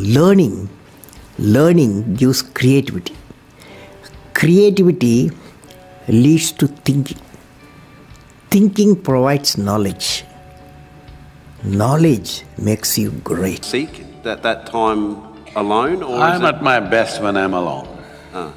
learning learning gives creativity. Creativity leads to thinking. Thinking provides knowledge. Knowledge makes you great. Seek that that time alone or i'm at my best when i'm alone. Ah.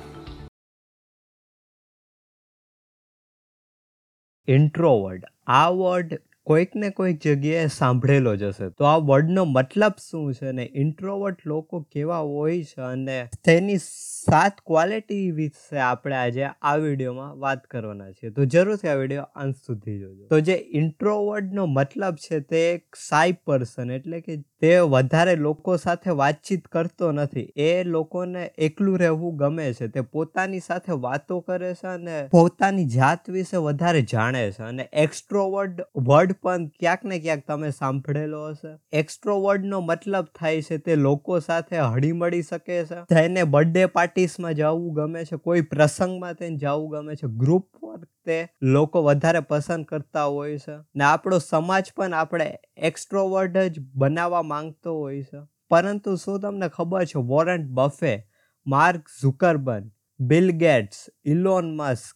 introvert award કોઈક ને કોઈક જગ્યાએ સાંભળેલો જ હશે. તો આ વર્ડનો મતલબ શું છે ને ઇન્ટ્રોવર્ટ લોકો કેવા હોય છે અને તેની સાત ક્વોલિટી વિશે આપણે આજે આ વિડીયોમાં વાત કરવાના છીએ. તો જરૂરથી આ વીડિયો અંત સુધી જોજો. તો જે ઇન્ટ્રોવર્ડનો મતલબ છે તે એક સાઈ પર્સન એટલે કે તે વધારે લોકો સાથે વાતચીત કરતો નથી. એ લોકોને એકલું રહેવું ગમે છે. તે પોતાની સાથે વાતો કરે છે અને પોતાની જાત વિશે વધારે જાણે છે. અને એક્સ્ટ્રોવર્ડ વર્ડ પણ ક્યાંક ને ક્યાંક તમે સાંભળેલો હશે. એક્સ્ટ્રોવર્ડનો મતલબ થાય છે તે લોકો સાથે હળીમળી શકે છે. તેને બર્થડે પાર્ટીસમાં જવું ગમે છે. કોઈ પ્રસંગમાં તેને જવું ગમે છે. ગ્રુપ વર્ક તે લોકો વધારે પસંદ કરતા હોય છે. ને આપણો સમાજ પણ આપણે એક્સ્ટ્રોવર્ડ જ બનાવવા માંગતો હોય છે. પરંતુ શું તમને ખબર છે Warren Buffett, Mark Zuckerberg Bill Gates, Elon Musk,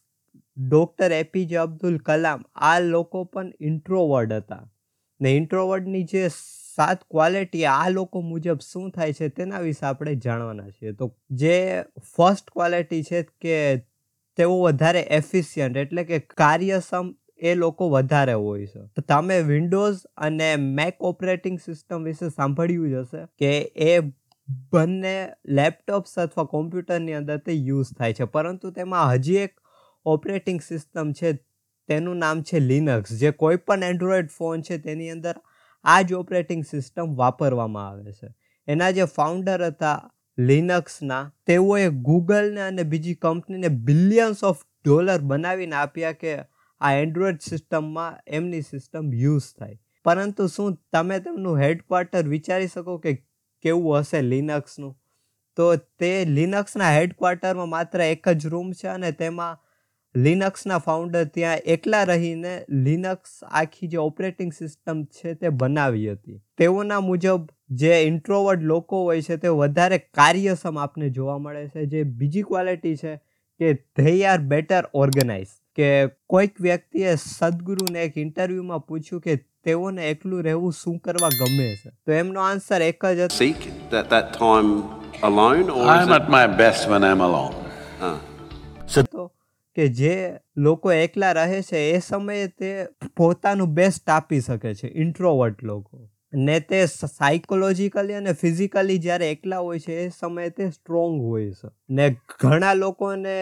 doctor APJ Abdul Kalam આ લોકો પણ ઇન્ટ્રોવર્ડ હતા. ને ઇન્ટ્રોવર્ડની જે સાત ક્વોલિટી આ લોકો મુજબ શું થાય છે તેના વિશે આપણે જાણવાના છીએ. તો જે ફર્સ્ટ ક્વોલિટી છે કે તેઓ વધારે એફિશિયન્ટ એટલે કે કાર્યક્ષમ એ લોકો વધારે હોય છે. તમે વિન્ડોઝ અને મેક ઓપરેટિંગ સિસ્ટમ વિશે સાંભળ્યું જ હશે કે એ બંને લેપટોપ્સ અથવા કોમ્પ્યુટરની અંદર તે યુઝ થાય છે. પરંતુ તેમાં હજી એક ઓપરેટિંગ સિસ્ટમ છે, તેનું નામ છે લિનક્સ જે કોઈ પણ એન્ડ્રોઈડ ફોન છે, તેની અંદર આ જ ઓપરેટિંગ સિસ્ટમ વાપરવામાં આવે છે. એના જે ફાઉન્ડર હતા લિનક્સના તેઓએ ગૂગલને અને બીજી કંપનીને બિલિયન્સ ઓફ ડોલર બનાવીને આપ્યા કે આ એન્ડ્રોઈડ સિસ્ટમમાં એમની સિસ્ટમ યુઝ થાય. પરંતુ શું તમે તેમનું હેડક્વાર્ટર વિચારી શકો કે કેવું હશે લિનક્સનું? તો તે લિનક્સના હેડક્વાર્ટરમાં માત્ર એક જ રૂમ છે અને તેમાં લિનક્સના ફાઉન્ડર ત્યાં એકલા રહીને લિનક્સ આખી જે ઓપરેટિંગ સિસ્ટમ છે તે બનાવી હતી. તેઓના મુજબ જે ઇન્ટ્રોવર્ડ લોકો હોય છે તે વધારે કાર્યક્ષમ આપને જોવા મળે છે. જે બીજી ક્વોલિટી છે કે ધે આર બેટર ઓર્ગેનાઇઝ કે કોઈક વ્યક્તિએ સદગુરુને એક ઇન્ટરવ્યુમાં પૂછ્યું કે તેઓને એકલું રહેવું શું કરવા ગમે છે? તો એમનો આન્સર એક જ હતો. Seek that that time alone, or I'm at my best when I'm alone. તો કે જે લોકો એકલા રહે છે એ સમયે તે પોતાનું બેસ્ટ આપી શકે છે ઇન્ટ્રોવર્ટ લોકો. ને તે સાયકોલોજીકલી અને ફિઝિકલી જ્યારે એકલા હોય છે, એ સમયે તે સ્ટ્રોંગ હોય છે. ને ઘણા લોકોને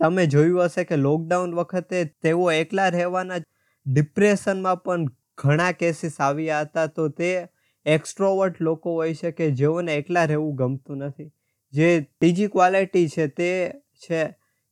તમે જોયું હશે કે લોકડાઉન વખતે તેઓ એકલા રહેવાના ડિપ્રેશનમાં પણ ઘણા કેસીસ આવ્યા હતા, તો તે એક્સ્ટ્રોવર્ટ લોકો હોય છે કે જેઓને એકલા રહેવું ગમતું નથી. જે ત્રીજી ક્વોલિટી છે તે છે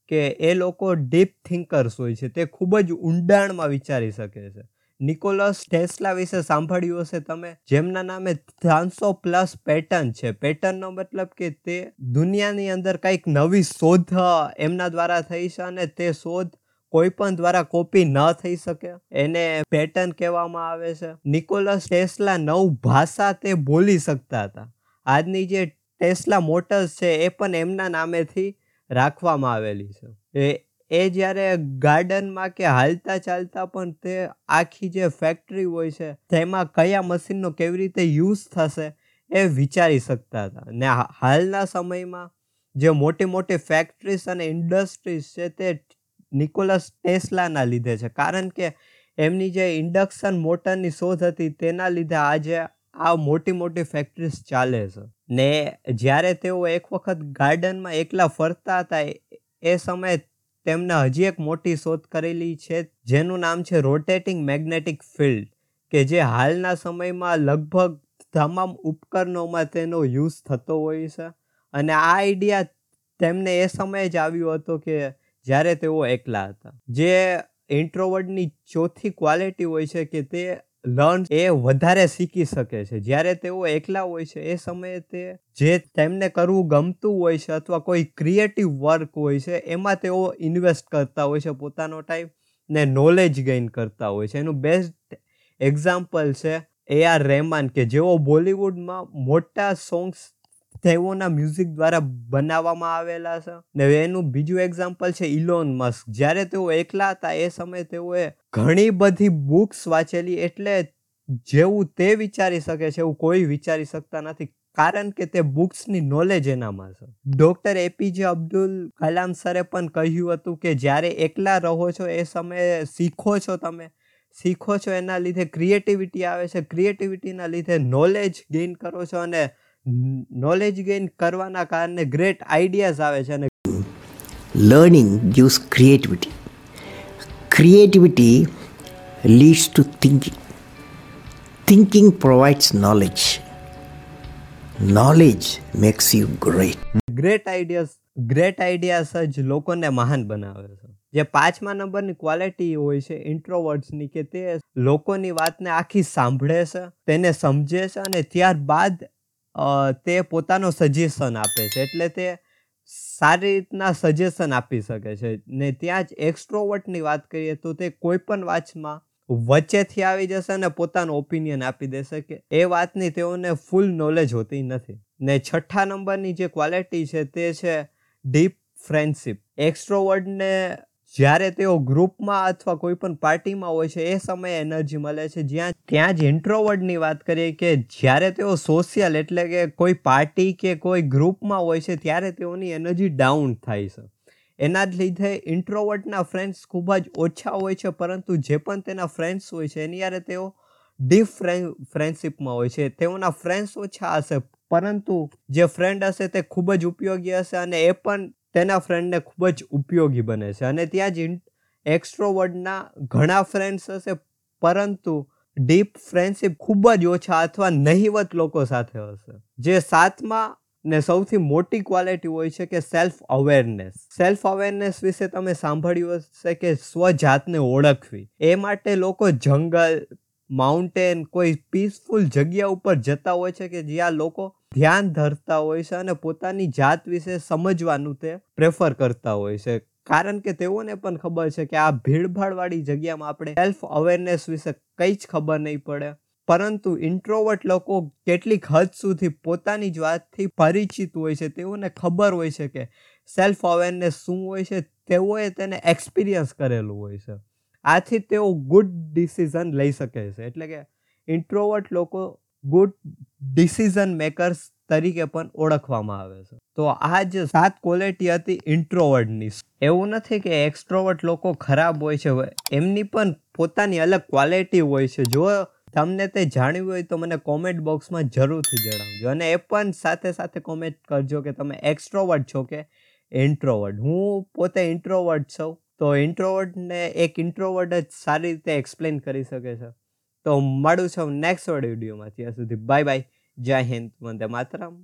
કે એ લોકો ડીપ થિંકર્સ હોય છે, તે ખૂબ જ ઊંડાણમાં વિચારી શકે છે. નિકોલસ ટેસ્લા વિશે સાંભળ્યું હશે તમે? જેમના નામે ત્રણસો પ્લસ પેટર્ન છે. પેટર્નનો મતલબ કે તે દુનિયાની અંદર કંઈક નવી શોધ એમના દ્વારા થઈ છે અને તે શોધ કોઈ પણ દ્વારા કોપી ન થઈ શકે. એને પેટર્ન કહેવામાં આવે છે. નિકોલસ ટેસ્લા નવ ભાષા તે બોલી શકતા હતા. આજની જે ટેસ્લા મોટર્સ છે એ પણ એમના નામેથી રાખવામાં આવેલી છે. એ એ જ્યારે ગાર્ડનમાં કે હાલતા ચાલતા પણ તે આખી જે ફેક્ટરી હોય છે, તેમાં કયા મશીનનો કેવી રીતે યુઝ થશે એ વિચારી શકતા હતા. ને હાલના સમયમાં જે મોટી મોટી ફેક્ટરીઝ અને ઇન્ડસ્ટ્રીઝ છે તે નિકોલસ ટેસ્લાના લીધે છે. કારણ કે એમની જે ઇન્ડક્શન મોટરની શોધ હતી તેના લીધે આજે આ મોટી મોટી ફેક્ટરીઝ ચાલે છે. ને જ્યારે તેઓ એક વખત ગાર્ડનમાં એકલા ફરતા હતા, એ- સમયે તેમને હજી એક મોટી શોધ કરેલી છે, જેનું નામ છે રોટેટિંગ મેગ્નેટિક ફિલ્ડ, કે જે હાલના સમયમાં લગભગ તમામ ઉપકરણોમાં તેનો યુઝ થતો હોય છે. અને આ આઈડિયા તેમને એ સમયે જ આવ્યો હતો કે જ્યારે તેઓ એકલા હતા. જે ઇન્ટ્રોવર્ડની ચોથી ક્વોલિટી હોય છે કે તે લર્ન એ વધારે શીખી શકે છે. જ્યારે તેઓ એકલા હોય છે, એ સમયે તે જે તેમને કરવું ગમતું હોય છે અથવા કોઈ ક્રિએટિવ વર્ક હોય છે, એમાં તેઓ ઇન્વેસ્ટ કરતા હોય છે, પોતાનો ટાઈમ ને નોલેજ ગેઇન કરતા હોય છે. એનું બેસ્ટ એક્ઝામ્પલ છે એ આર રહેમાન કે જેઓ બોલિવૂડમાં મોટા સોંગ્સ તેઓના મ્યુઝિક દ્વારા બનાવવામાં આવેલા છે. ને એનું બીજું એક્ઝામ્પલ છે ઇલોન મસ્ક. જ્યારે તેઓ એકલા હતા, એ સમયે તેઓએ ઘણી બધી બુક્સ વાંચેલી એટલે જેવું તે વિચારી શકે છે, એવું કોઈ વિચારી શકતા નથી. કારણ કે તે બુક્સની નોલેજ એનામાં છે. ડૉક્ટર એપીજે અબ્દુલ કલામ સરે પણ કહ્યું હતું કે જ્યારે એકલા રહો છો એ સમયે શીખો છો તમે. શીખો છો એના લીધે ક્રિએટિવિટી આવે છે. ક્રિએટિવિટીના લીધે નોલેજ ગેઇન કરો છો અને નોલેજ ગેઇન કરવાના કારણે ગ્રેટ આઈડિયાઝ આવે છે અને learning gives creativity. Creativity leads to thinking. Thinking provides knowledge. Knowledge makes you great. Great ideas great ideas જ લોકોને મહાન બનાવે છે જે પાંચમા નંબરની ક્વોલિટી હોય છે ઇન્ટ્રોવર્ટ્સની કે તે લોકોની વાતને આખી સાંભળે છે, તેને સમજે છે અને ત્યારબાદ તે પોતાનો સજેશન આપે છે એટલે તે સારી રીતના સજેશન આપી શકે છે. ને ત્યાં જ એક્સ્ટ્રોવર્ટની વાત કરીએ તો તે કોઈ પણ વાતમાં વચ્ચેથી આવી જશે અને પોતાનો ઓપિનિયન આપી દેશે કે એ વાતની તેઓને ફૂલ નોલેજ હોતી નથી. ને છઠ્ઠા નંબરની જે ક્વોલિટી છે તે છે ડીપ ફ્રેન્ડશીપ એક્સ્ટ્રોવર્ડને જ્યારે તેઓ ગ્રુપમાં અથવા કોઈ પણ પાર્ટીમાં હોય છે, એ સમયે એનર્જી મળે છે. જ્યાં, ત્યાં જ ઇન્ટ્રોવર્ડની વાત કરીએ કે જ્યારે તેઓ સોશિયલ એટલે કે કોઈ પાર્ટી કે કોઈ ગ્રુપમાં હોય છે, ત્યારે તેઓની એનર્જી ડાઉન થાય છે. એના જ લીધે ઇન્ટ્રોવર્ટના ફ્રેન્ડ્સ ખૂબ જ ઓછા હોય છે, પરંતુ જે પણ તેના ફ્રેન્ડ્સ હોય છે, એની યારે તેઓ ડીપ ફ્રેન્ડશિપમાં હોય છે. તેઓના ફ્રેન્ડ્સ ઓછા હશે, પરંતુ જે ફ્રેન્ડ હશે, તે ખૂબ જ ઉપયોગી હશે અને એ પણ તેના ફ્રેન્ડને ખૂબ જ ઉપયોગી બને છે. અને ત્યાં જ એક્સ્ટ્રોવર્ડના ઘણા ફ્રેન્ડ્સ હશે, પરંતુ ડીપ ફ્રેન્ડશીપ ખૂબ જ ઓછા અથવા નહિવત લોકો સાથે હશે. જે સાતમાં ને સૌથી મોટી ક્વોલિટી હોય છે કે સેલ્ફ અવેરનેસ સેલ્ફ અવેરનેસ વિશે તમે સાંભળ્યું હશે કે સ્વજાતને ઓળખવી. એ માટે લોકો જંગલ માઉન્ટેન કોઈ પીસફુલ જગ્યા ઉપર જતા હોય છે કે જ્યાં લોકો ધ્યાન ધરતા હોય છે અને પોતાની જાત વિશે સમજવાનું તે પ્રેફર કરતા હોય છે. કારણ કે તેઓને પણ ખબર છે કે આ ભીડભાડવાળી જગ્યામાં આપણે સેલ્ફ અવેરનેસ વિશે કંઈ જ ખબર નહીં પડે. પરંતુ ઇન્ટ્રોવર્ટ લોકો કેટલીક હદ સુધી પોતાની જ વાતથી પરિચિત હોય છે. તેઓને ખબર હોય છે કે સેલ્ફ અવેરનેસ શું હોય છે. તેઓએ તેને એક્સપિરિયન્સ કરેલું હોય છે. આથી તેઓ ગુડ ડિસિઝન લઈ શકે છે. એટલે કે ઇન્ટ્રોવર્ટ લોકો ગુડ ડિસિઝન મેકર્સ તરીકે પણ ઓળખવામાં આવે છે. તો આ જે સાત ક્વોલિટી હતી ઇન્ટ્રોવર્ટની એવું નથી કે એક્સ્ટ્રોવર્ટ લોકો ખરાબ હોય છે એમની પણ પોતાની અલગ ક્વોલિટી હોય છે. જો તમને તે જાણવી હોય તો મને કોમેન્ટ બોક્સમાં જરૂરથી જણાવજો. અને એ પણ સાથે સાથે કોમેન્ટ કરજો કે તમે એક્સ્ટ્રોવર્ટ છો કે ઇન્ટ્રોવર્ટ હું પોતે ઇન્ટ્રોવર્ટ છું. તો ઇન્ટ્રોવર્ટને એક ઇન્ટ્રોવર્ટ જ સારી રીતે એક્સપ્લેન કરી શકે છે. તો મળું છું નેક્સ્ટ વિડીયોમાં ત્યાં સુધી બાય બાય જય હિન્દ. વંદે માતરમ.